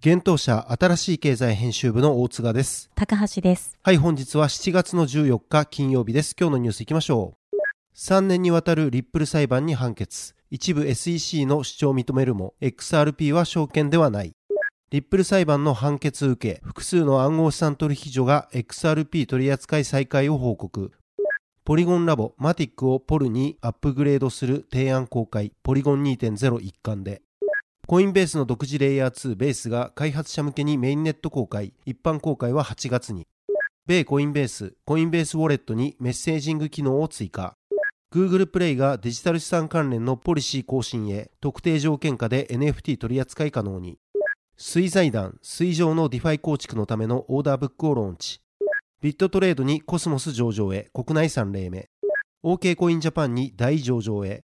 現当社新しい経済編集部の大塚です。高橋です。はい本日は7月の14日金曜日です。今日のニュースいきましょう。3年にわたるリップル裁判に判決。一部 SEC の主張を認めるも XRP は証券ではない。リップル裁判の判決を受け、複数の暗号資産取引所が XRP 取扱い再開を報告。ポリゴンラボマティックをポルにアップグレードする提案公開、ポリゴン2.0一環で。コインベースの独自レイヤー2ベースが開発者向けにメインネット公開、一般公開は8月に。米コインベース、コインベースウォレットにメッセージング機能を追加。Google プレイがデジタル資産関連のポリシー更新へ特定条件下で NFT 取扱い可能に。Sui 財団、 Sui 上の DeFi 構築のためのオーダーブックをローンチ。ビットトレードにコスモス上場へ国内3例目。OK コインジャパンに DAI 上場へ。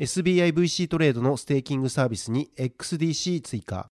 SBIVC トレードのステーキングサービスに XDC 追加。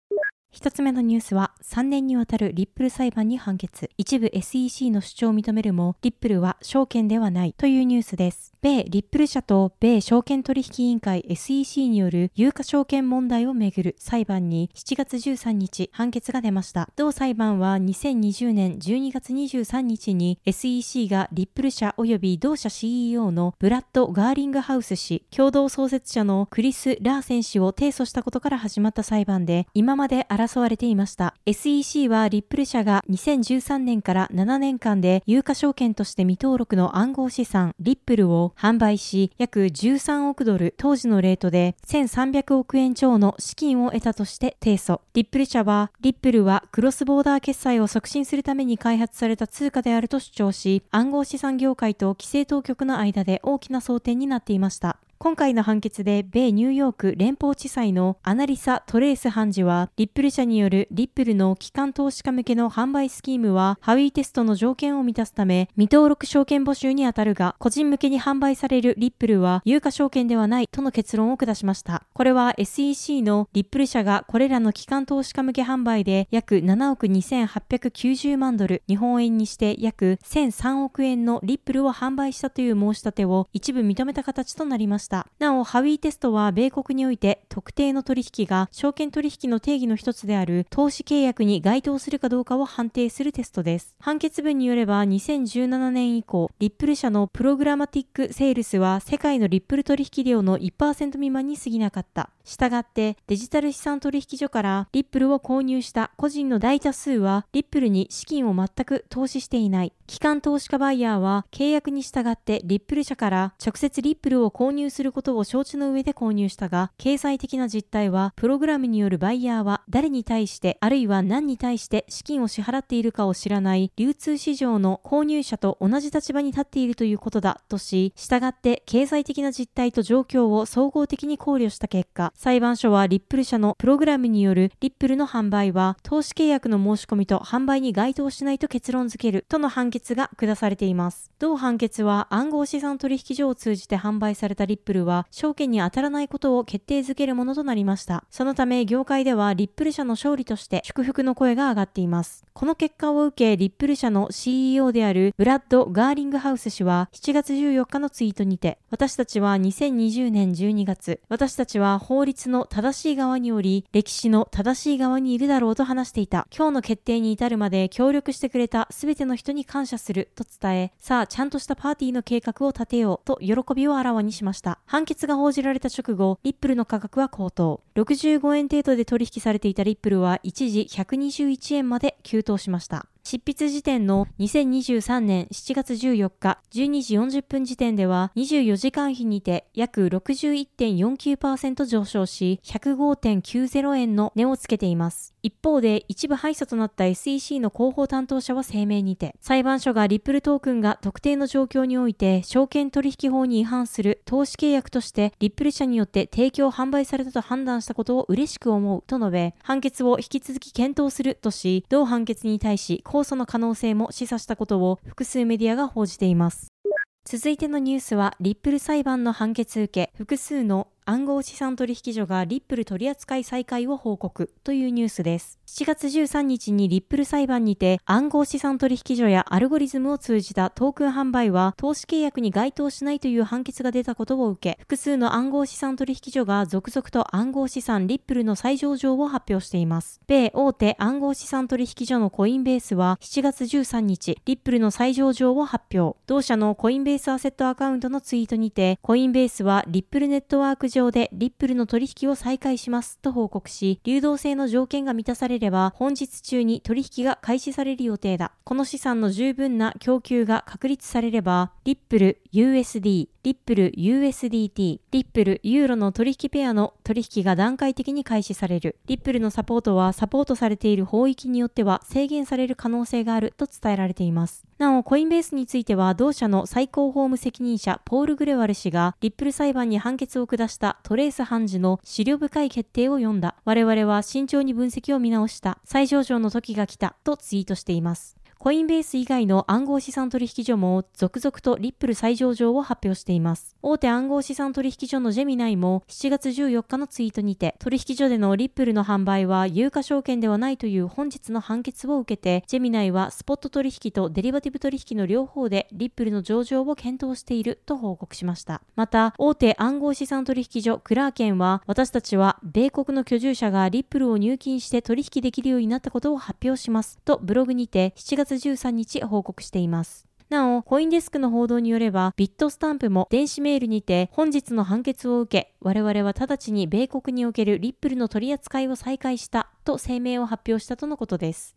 一つ目のニュースは3年にわたるリップル裁判に判決。一部 SEC の主張を認めるもリップルは証券ではない。というニュースです。米リップル社と米証券取引委員会 SEC による有価証券問題をめぐる裁判に7月13日判決が出ました。同裁判は2020年12月23日に SEC がリップル社及び同社 CEO のブラッド・ガーリングハウス氏共同創設者のクリス・ラーセン氏を提訴したことから始まった裁判で今まで争われていました SEC はリップル社が2013年から7年間で有価証券として未登録の暗号資産リップルを販売し、約13億ドル、当時のレートで1300億円超の資金を得たとして提訴。リップル社は、リップルはクロスボーダー決済を促進するために開発された通貨であると主張し、暗号資産業界と規制当局の間で大きな争点になっていました。今回の判決で米ニューヨーク連邦地裁のアナリサ・トレース判事は、リップル社によるリップルの機関投資家向けの販売スキームは、ハウィーテストの条件を満たすため、未登録証券募集に当たるが、個人向けに販売されるリップルは、有価証券ではないとの結論を下しました。これは SEC のリップル社がこれらの機関投資家向け販売で約7億2890万ドル、日本円にして約1003億円のリップルを販売したという申し立てを一部認めた形となりました。した。なお、ハウィーテストは米国において特定の取引が証券取引の定義の一つである投資契約に該当するかどうかを判定するテストです。判決文によれば2017年以降、リップル社のプログラマティックセールスは世界のリップル取引量の1%未満に過ぎなかった。したがってデジタル資産取引所からリップルを購入した個人の大多数はリップルに資金を全く投資していない。機関投資家バイヤーは契約に従ってリップル社から直接リップルを購入するすることを承知の上で購入したが、経済的な実態はプログラムによるバイヤーは誰に対してあるいは何に対して資金を支払っているかを知らない流通市場の購入者と同じ立場に立っているということだとし、従って経済的な実態と状況を総合的に考慮した結果、裁判所はリップル社のプログラムによるリップルの販売は投資契約の申し込みと販売に該当しないと結論付けるとの判決が下されています。同判決は暗号資産取引所を通じて販売されたリップルは証券に当たらないことを決定づけるものとなりました。そのため業界ではリップル社の勝利として祝福の声が上がっています。この結果を受け、リップル社の CEO であるブラッド・ガーリングハウス氏は7月14日のツイートにて、私たちは2020年12月、私たちは法律の正しい側におり、歴史の正しい側にいるだろうと話していた。今日の決定に至るまで協力してくれた全ての人に感謝すると伝え、さあちゃんとしたパーティーの計画を立てようと喜びをあらわにしました。判決が報じられた直後、リップルの価格は高騰。65円程度で取引されていたリップルは一時121円まで急騰しました。執筆時点の2023年7月14日12時40分時点では24時間比にて約61.49%上昇し105.90円の値をつけています。一方で一部敗訴となった SEC の広報担当者は声明にて裁判所がリップルトークンが特定の状況において証券取引法に違反する投資契約としてリップル社によって提供販売されたと判断したことを嬉しく思うと述べ判決を引き続き検討するとし同判決に対し控訴の可能性も示唆したことを複数メディアが報じています。続いてのニュースは、リップル裁判の判決受け、複数の暗号資産取引所がリップル取扱い再開を報告というニュースです。7月13日にリップル裁判にて暗号資産取引所やアルゴリズムを通じたトークン販売は投資契約に該当しないという判決が出たことを受け、複数の暗号資産取引所が続々と暗号資産リップルの再上場を発表しています。米大手暗号資産取引所のコインベースは7月13日、リップルの再上場を発表。同社のコインベースアセットアカウントのツイートにて、コインベースはリップルネットワーク上でリップルの取引を再開しますと報告し、流動性の条件が満たされれば本日中に取引が開始される予定だ。この資産の十分な供給が確立されれば、リップル USD、リップル USDT、リップルユーロの取引ペアの取引が段階的に開始される。リップルのサポートはサポートされている法域によっては制限される可能性があると伝えられています。なお、コインベースについては同社の最高法務責任者ポール・グレワル氏がリップル裁判に判決を下したトレース判事の資料深い決定を読んだ。我々は慎重に分析を見直した。再上場の時が来たとツイートしています。コインベース以外の暗号資産取引所も続々とリップル再上場を発表しています。大手暗号資産取引所のジェミナイも7月14日のツイートにて、取引所でのリップルの販売は有価証券ではないという本日の判決を受けて、ジェミナイはスポット取引とデリバティブ取引の両方でリップルの上場を検討していると報告しました。また、大手暗号資産取引所クラーケンは、私たちは米国の居住者がリップルを入金して取引できるようになったことを発表しますとブログにて7月13日報告しています。なお、コインデスクの報道によれば、ビットスタンプも電子メールにて本日の判決を受け、我々は直ちに米国におけるリップルの取り扱いを再開したと声明を発表したとのことです。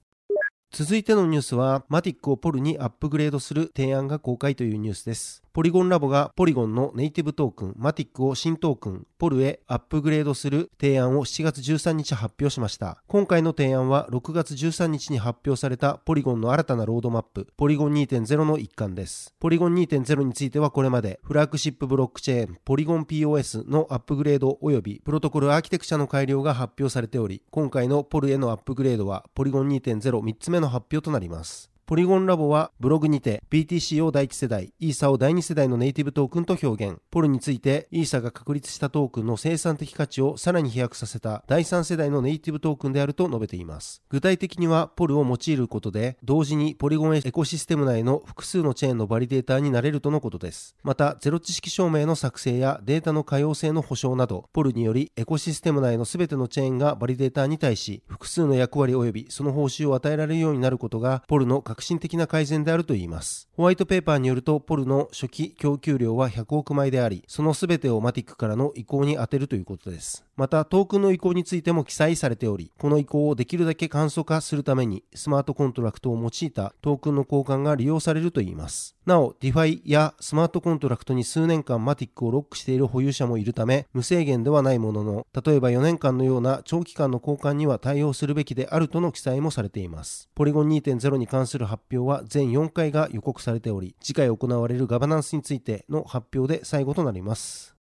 続いてのニュースは、マティックをポルにアップグレードする提案が公開というニュースです。ポリゴンラボがポリゴンのネイティブトークンマティックを新トークンポルへアップグレードする提案を7月13日発表しました。今回の提案は6月13日に発表されたポリゴンの新たなロードマップポリゴン2.0の一環です。ポリゴン2.0についてはこれまでフラッグシップブロックチェーンポリゴン POS のアップグレード及びプロトコルアーキテクチャの改良が発表されており今回のポルへのアップグレードはポリゴン2.03つ目の発表となります。ポリゴンラボはブログにて BTC を第一世代、イーサを第二世代のネイティブトークンと表現。ポルについてイーサが確立したトークンの生産的価値をさらに飛躍させた第三世代のネイティブトークンであると述べています。具体的にはポルを用いることで同時にポリゴンエコシステム内の複数のチェーンのバリデーターになれるとのことです。また、ゼロ知識証明の作成やデータの可用性の保証など、ポルによりエコシステム内の全てのチェーンがバリデーターに対し複数の役割及びその報酬を与えられるようになることがポルの革新的な改善であるといいます。ホワイトペーパーによると、ポルの初期供給量は100億枚であり、その全てをマティックからの移行に充てるということです。また、トークンの移行についても記載されており、この移行をできるだけ簡素化するために、スマートコントラクトを用いたトークンの交換が利用されるといいます。なお、DeFi やスマートコントラクトに数年間マティックをロックしている保有者もいるため、無制限ではないものの、例えば4年間のような長期間の交換には対応するべきであるとの記載もされています。ポリゴン2.0に関する発表は全4回が予告されており、次回行われるガバナンスについての発表で最後となります。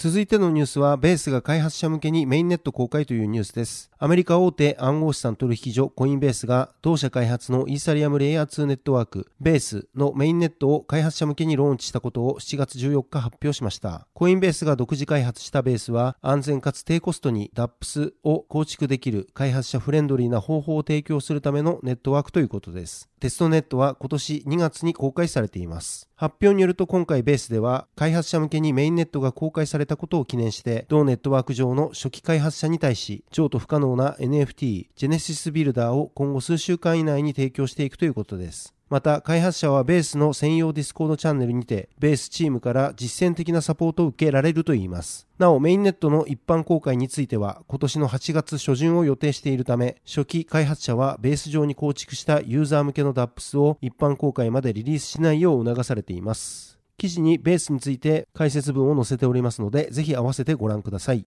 続いてのニュースは、ベースが開発者向けにメインネット公開というニュースです。アメリカ大手暗号資産取引所コインベースが、同社開発のイーサリアムレイヤー2ネットワーク、ベースのメインネットを開発者向けにローンチしたことを7月14日発表しました。コインベースが独自開発したベースは、安全かつ低コストに DAPS を構築できる開発者フレンドリーな方法を提供するためのネットワークということです。テストネットは今年2月に公開されています。発表によると今回ベースでは開発者向けにメインネットが公開されたことを記念して同ネットワーク上の初期開発者に対し譲渡不可能な NFT ジェネシスビルダーを今後数週間以内に提供していくということです。また開発者はベースの専用ディスコードチャンネルにてベースチームから実践的なサポートを受けられるといいますなおメインネットの一般公開については今年の8月初旬を予定しているため初期開発者はベース上に構築したユーザー向けの DApps を一般公開までリリースしないよう促されています記事にベースについて解説文を載せておりますのでぜひ合わせてご覧ください。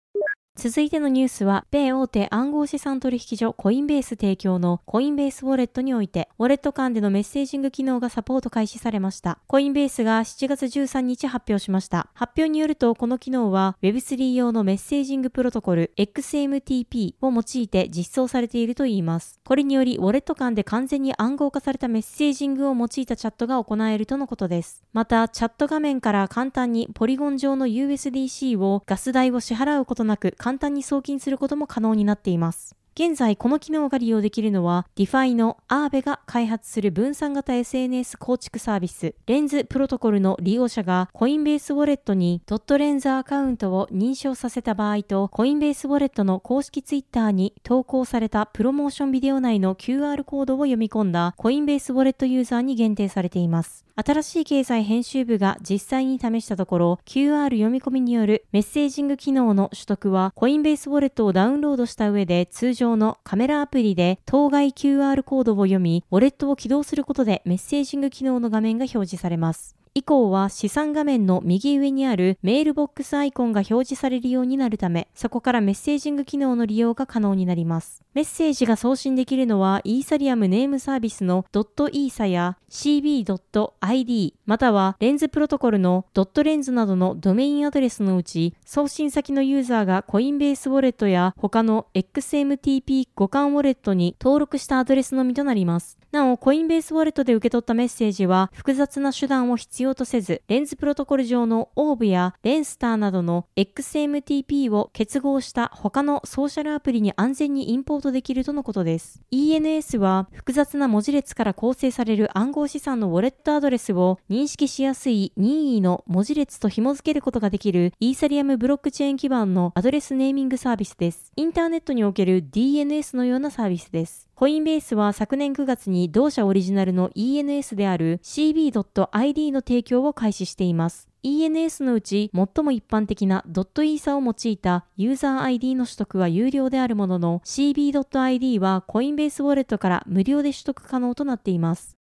続いてのニュースは、米大手暗号資産取引所コインベース提供のコインベースウォレットにおいて、ウォレット間でのメッセージング機能がサポート開始されました。コインベースが7月13日発表しました。発表によると、この機能は Web3 用のメッセージングプロトコル XMTP を用いて実装されているといいます。これにより、ウォレット間で完全に暗号化されたメッセージングを用いたチャットが行えるとのことです。また、チャット画面から簡単にポリゴン上の USDC をガス代を支払うことなく簡単に送金することも可能になっています。現在この機能が利用できるのは DeFi の Aave が開発する分散型 SNS 構築サービスレンズプロトコルの利用者がコインベースウォレットにドットレンズアカウントを認証させた場合とコインベースウォレットの公式 Twitter に投稿されたプロモーションビデオ内の QR コードを読み込んだコインベースウォレットユーザーに限定されています。新しい経済編集部が実際に試したところ QR 読み込みによるメッセージング機能の取得はコインベースウォレットをダウンロードした上で通常のカメラアプリで当該 QR コードを読みウォレットを起動することでメッセージング機能の画面が表示されます。以降は資産画面の右上にあるメールボックスアイコンが表示されるようになるため、そこからメッセージング機能の利用が可能になります。メッセージが送信できるのは、イーサリアムネームサービスのドットイーサや cb.id、またはレンズプロトコルのドットレンズなどのドメインアドレスのうち、送信先のユーザーがコインベースウォレットや他の XMTP 互換ウォレットに登録したアドレスのみとなります。なお、コインベースウォレットで受け取ったメッセージは複雑な手段を必要とせず、レンズプロトコル上のオーブやレンスターなどの XMTP を結合した他のソーシャルアプリに安全にインポートできるとのことです。ENS は複雑な文字列から構成される暗号資産のウォレットアドレスを認識しやすい任意の文字列と紐付けることができるイーサリアムブロックチェーン基盤のアドレスネーミングサービスです。インターネットにおける DNS のようなサービスです。コインベースは昨年9月に同社オリジナルの ENS である CB.ID の提供を開始しています。ENS のうち最も一般的な .ETH を用いたユーザー ID の取得は有料であるものの CB.ID はコインベースウォレットから無料で取得可能となっています。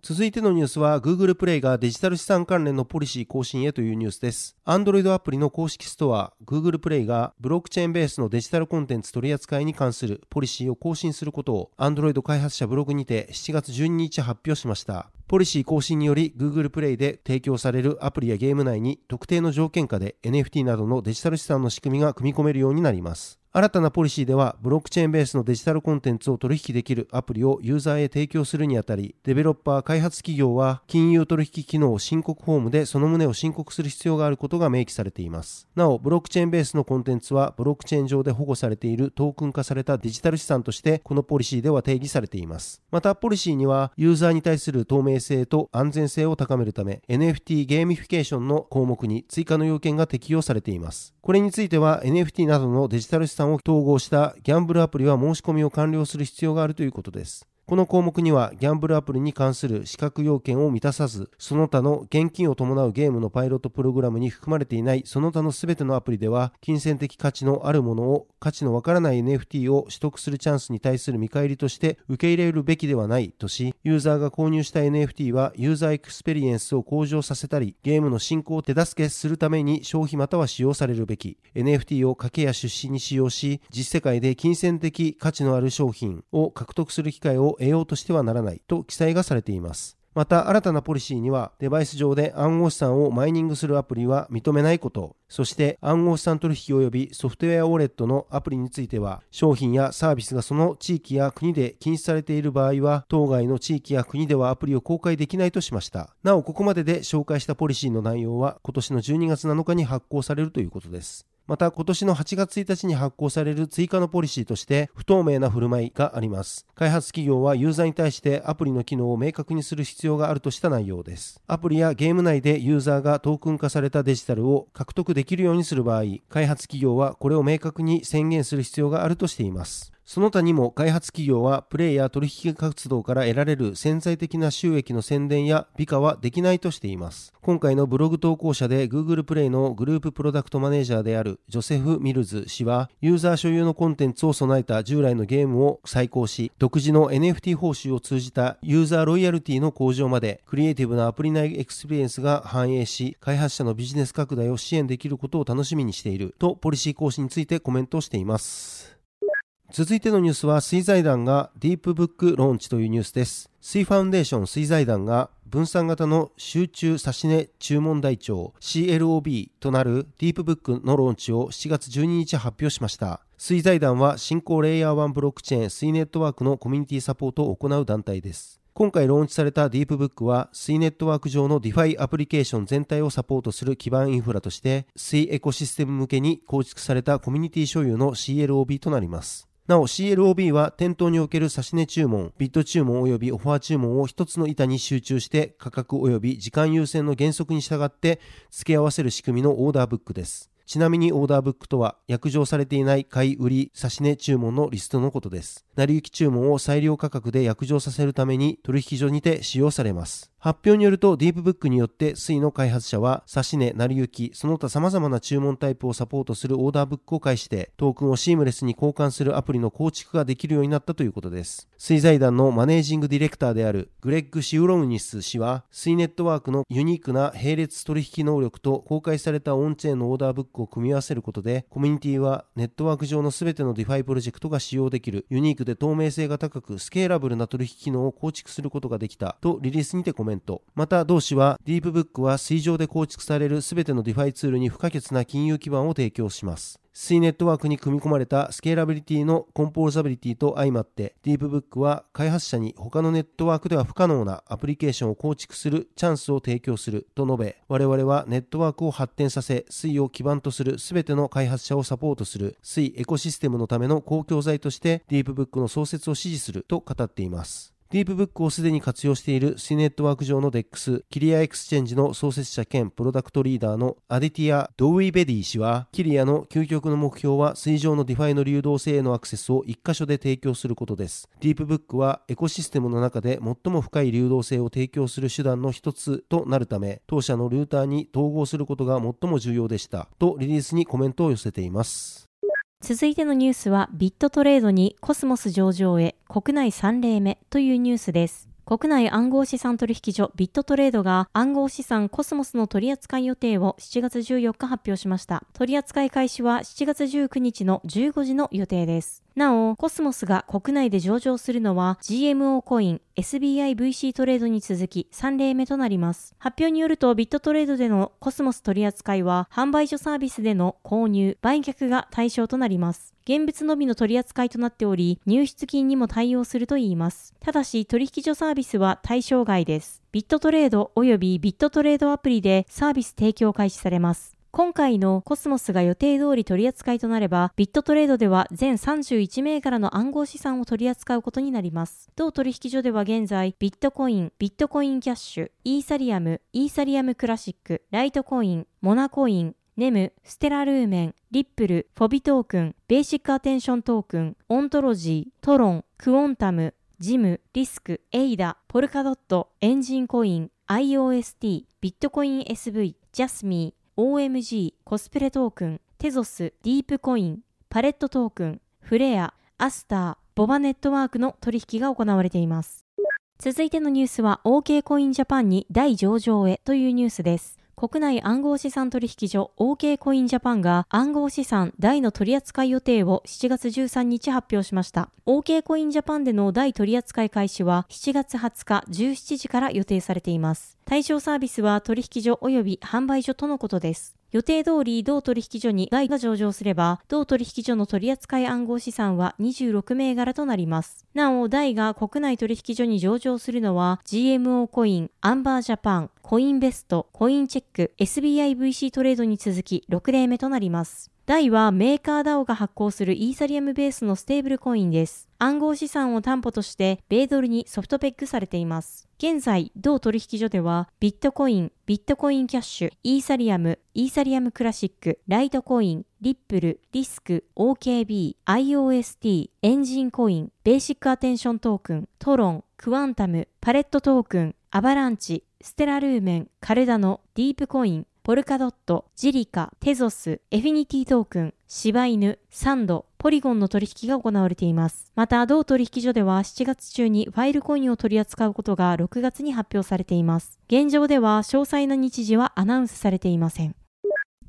続いてのニュースは Google プレイがデジタル資産関連のポリシー更新へというニュースです。Android アプリの公式ストア Google プレイがブロックチェーンベースのデジタルコンテンツ取り扱いに関するポリシーを更新することを Android 開発者ブログにて7月12日発表しました。ポリシー更新により Google プレイで提供されるアプリやゲーム内に特定の条件下で NFT などのデジタル資産の仕組みが組み込めるようになります。新たなポリシーでは、ブロックチェーンベースのデジタルコンテンツを取引できるアプリをユーザーへ提供するにあたり、デベロッパー開発企業は金融取引機能を申告フォームでその旨を申告する必要があることが明記されています。なお、ブロックチェーンベースのコンテンツは、ブロックチェーン上で保護されているトークン化されたデジタル資産として、このポリシーでは定義されています。また、ポリシーには、ユーザーに対する透明性と安全性を高めるため、NFT ゲーミフィケーションの項目に追加の要件が適用されています。これについては、NFT などのデジタル資産を統合したギャンブルアプリは申し込みを完了する必要があるということです。この項目にはギャンブルアプリに関する資格要件を満たさず、その他の現金を伴うゲームのパイロットプログラムに含まれていないその他の全てのアプリでは、金銭的価値のあるものを価値のわからない NFT を取得するチャンスに対する見返りとして受け入れるべきではないとし、ユーザーが購入した NFT はユーザーエクスペリエンスを向上させたり、ゲームの進行を手助けするために消費または使用されるべき、NFT を賭けや出資に使用し、実世界で金銭的価値のある商品を獲得する機会を得ようとしてはならないと記載がされています。また新たなポリシーにはデバイス上で暗号資産をマイニングするアプリは認めないこと、そして暗号資産取引及びソフトウェアウォレットのアプリについては商品やサービスがその地域や国で禁止されている場合は当該の地域や国ではアプリを公開できないとしました。なおここまでで紹介したポリシーの内容は今年の12月7日に発行されるということです。また今年の8月1日に発行される追加のポリシーとして不透明な振る舞いがあります。開発企業はユーザーに対してアプリの機能を明確にする必要があるとした内容です。アプリやゲーム内でユーザーがトークン化されたデジタルを獲得できるようにする場合、開発企業はこれを明確に宣言する必要があるとしています。その他にも開発企業はプレイや取引活動から得られる潜在的な収益の宣伝や美化はできないとしています。今回のブログ投稿者で Google プレイのグループプロダクトマネージャーであるジョセフ・ミルズ氏はユーザー所有のコンテンツを備えた従来のゲームを再考し独自の NFT 報酬を通じたユーザーロイヤルティの向上までクリエイティブなアプリ内エクスペリエンスが繁栄し開発者のビジネス拡大を支援できることを楽しみにしているとポリシー更新についてコメントしています。続いてのニュースは水財団がディープブックローンチというニュースです。水ファウンデーション水財団が分散型の集中指値注文台帳 CLOB となるディープブックのローンチを7月12日発表しました。水財団は新興レイヤー1ブロックチェーン水ネットワークのコミュニティサポートを行う団体です。今回ローンチされたディープブックは、水ネットワーク上の DeFi アプリケーション全体をサポートする基盤インフラとして、水エコシステム向けに構築されたコミュニティ所有の CLOB となります。なお CLOB は店頭における差し値注文、ビット注文及びオファー注文を一つの板に集中して価格及び時間優先の原則に従って付け合わせる仕組みのオーダーブックです。ちなみにオーダーブックとは、約定されていない買い売り差し値注文のリストのことです。成行き注文を最良価格で約定させるために取引所にて使用されます。発表によると、ディープブックによって Sui の開発者は、指値、成り行き、その他様々な注文タイプをサポートするオーダーブックを介して、トークンをシームレスに交換するアプリの構築ができるようになったということです。 Sui 財団のマネージングディレクターであるグレッグ・シウロムニス氏は、 Sui ネットワークのユニークな並列取引能力と公開されたオンチェーンのオーダーブックを組み合わせることで、コミュニティはネットワーク上の全ての DeFi プロジェクトが使用できるユニークで透明性が高くスケーラブルな取引機能を構築することができたとリリースにてコメント。また同氏はディープブックは Sui 上で構築される全ての DeFi ツールに不可欠な金融基盤を提供します。 Sui ネットワークに組み込まれたスケーラビリティのコンポーザビリティと相まって、ディープブックは開発者に他のネットワークでは不可能なアプリケーションを構築するチャンスを提供すると述べ、我々はネットワークを発展させ、 Sui を基盤とする全ての開発者をサポートする Sui エコシステムのための公共財としてディープブックの創設を支持すると語っています。ディープブックをすでに活用している C ネットワーク上の DEX、キリアエクスチェンジの創設者兼プロダクトリーダーのアディティア・ドウィベディ氏は、キリアの究極の目標は Sui 上の DeFi の流動性へのアクセスを一箇所で提供することです。ディープブックはエコシステムの中で最も深い流動性を提供する手段の一つとなるため、当社のルーターに統合することが最も重要でした。とリリースにコメントを寄せています。続いてのニュースはビットトレードにコスモス上場へ国内3例目というニュースです。国内暗号資産取引所ビットトレードが暗号資産コスモスの取扱い予定を7月14日発表しました。取扱い開始は7月19日の15時の予定です。なお、コスモスが国内で上場するのは GMO コイン、SBIVC トレードに続き3例目となります。発表によるとビットトレードでのコスモス取扱いは販売所サービスでの購入、売却が対象となります。現物のみの取り扱いとなっており、入出金にも対応するといいます。ただし、取引所サービスは対象外です。ビットトレード及びビットトレードアプリでサービス提供開始されます。今回のコスモスが予定通り取り扱いとなれば、ビットトレードでは全31銘柄の暗号資産を取り扱うことになります。同取引所では現在、ビットコイン、ビットコインキャッシュ、イーサリアム、イーサリアムクラシック、ライトコイン、モナコイン、ネム、ステラルーメン、リップル、フォビトークン、ベーシックアテンショントークン、オントロジー、トロン、クオンタム、ジム、リスク、エイダ、ポルカドット、エンジンコイン、IOST、ビットコイン SV、ジャスミー、OMG、コスプレトークン、テゾス、ディープコイン、パレットトークン、フレア、アスター、ボバネットワークの取引が行われています。続いてのニュースは OK コインジャパンに大上場へというニュースです。国内暗号資産取引所 OK コインジャパンが暗号資産大の取扱い予定を7月13日発表しました。OK コインジャパンでの大取扱い開始は7月20日17時から予定されています。対象サービスは取引所及び販売所とのことです。予定通り同取引所に大が上場すれば、同取引所の取扱い暗号資産は26銘柄となります。なお、大が国内取引所に上場するのは、GMO コイン、アンバージャパン、コインベスト、コインチェック、SBIVC トレードに続き6例目となります。大はメーカー DAO が発行するイーサリアムベースのステーブルコインです。暗号資産を担保として米ドルにソフトペックされています。現在、同取引所では、ビットコイン、ビットコインキャッシュ、イーサリアム、イーサリアムクラシック、ライトコイン、リップル、リスク、OKB、IOST、エンジンコイン、ベーシックアテンショントークン、トロン、クワンタム、パレットトークン、アバランチ、ステラルーメン、カルダノ、ディープコイン、ポルカドット、ジリカ、テゾス、エフィニティトークン、柴犬、サンド、ポリゴンの取引が行われています。また、同取引所では7月中にファイルコインを取り扱うことが6月に発表されています。現状では詳細な日時はアナウンスされていません。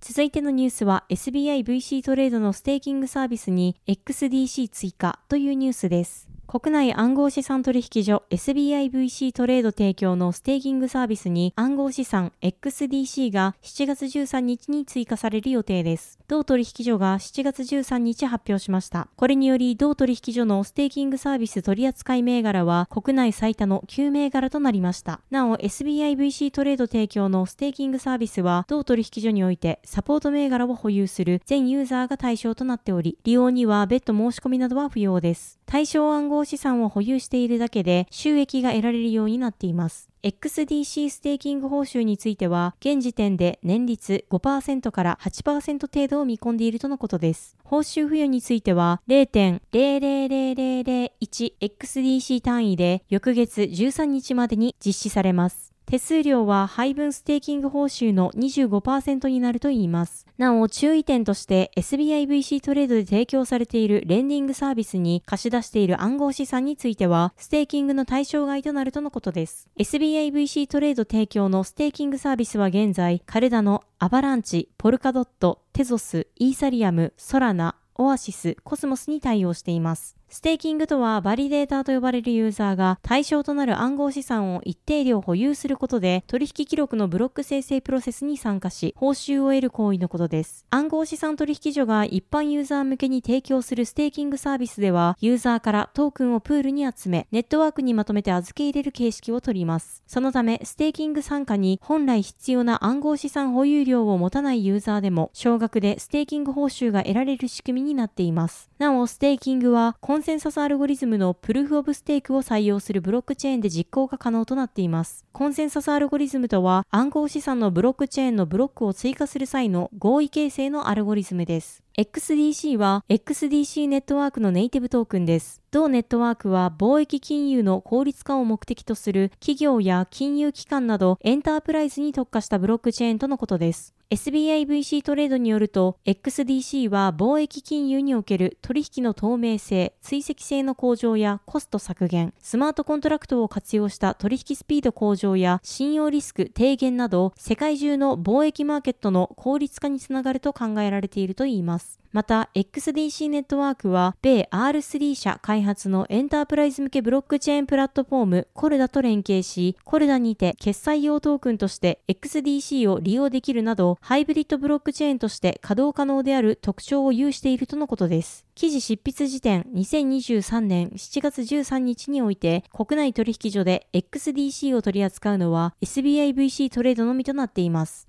続いてのニュースは SBI VC トレードのステーキングサービスに XDC 追加というニュースです。国内暗号資産取引所 SBIVC トレード提供のステーキングサービスに暗号資産 XDC が7月13日に追加される予定です。同取引所が7月13日発表しました。これにより同取引所のステーキングサービス取扱い銘柄は国内最多の9銘柄となりました。なお SBIVC トレード提供のステーキングサービスは同取引所においてサポート銘柄を保有する全ユーザーが対象となっており、利用には別途申し込みなどは不要です。対象暗号資産を保有しているだけで収益が得られるようになっています。XDC ステーキング報酬については、現時点で年率5%から8%程度を見込んでいるとのことです。報酬付与については、0.00001XDC 単位で翌月13日までに実施されます。手数料は配分ステーキング報酬の25%になるといいます。なお、注意点として SBIVC トレードで提供されているレンディングサービスに貸し出している暗号資産については、ステーキングの対象外となるとのことです。SBIVC トレード提供のステーキングサービスは現在、カルダノ、アバランチ、ポルカドット、テゾス、イーサリアム、ソラナ、オアシス、コスモスに対応しています。ステーキングとはバリデーターと呼ばれるユーザーが対象となる暗号資産を一定量保有することで取引記録のブロック生成プロセスに参加し報酬を得る行為のことです。暗号資産取引所が一般ユーザー向けに提供するステーキングサービスではユーザーからトークンをプールに集めネットワークにまとめて預け入れる形式をとります。そのためステーキング参加に本来必要な暗号資産保有量を持たないユーザーでも少額でステーキング報酬が得られる仕組みになっています。なおステーキングはコンセンサスアルゴリズムのプルーフオブステークを採用するブロックチェーンで実行が可能となっています。コンセンサスアルゴリズムとは暗号資産のブロックチェーンのブロックを追加する際の合意形成のアルゴリズムです。XDC は XDC ネットワークのネイティブトークンです。同ネットワークは貿易金融の効率化を目的とする企業や金融機関などエンタープライズに特化したブロックチェーンとのことです。SBIVC トレードによると、XDC は貿易金融における取引の透明性、追跡性の向上やコスト削減、スマートコントラクトを活用した取引スピード向上や信用リスク低減など、世界中の貿易マーケットの効率化につながると考えられているといいます。また、XDC ネットワークは、米 R3 社開発のエンタープライズ向けブロックチェーンプラットフォームコルダと連携し、コルダにて決済用トークンとして XDC を利用できるなど、ハイブリッドブロックチェーンとして稼働可能である特徴を有しているとのことです。記事執筆時点2023年7月13日において国内取引所で XDC を取り扱うのは SBIVC トレードのみとなっています。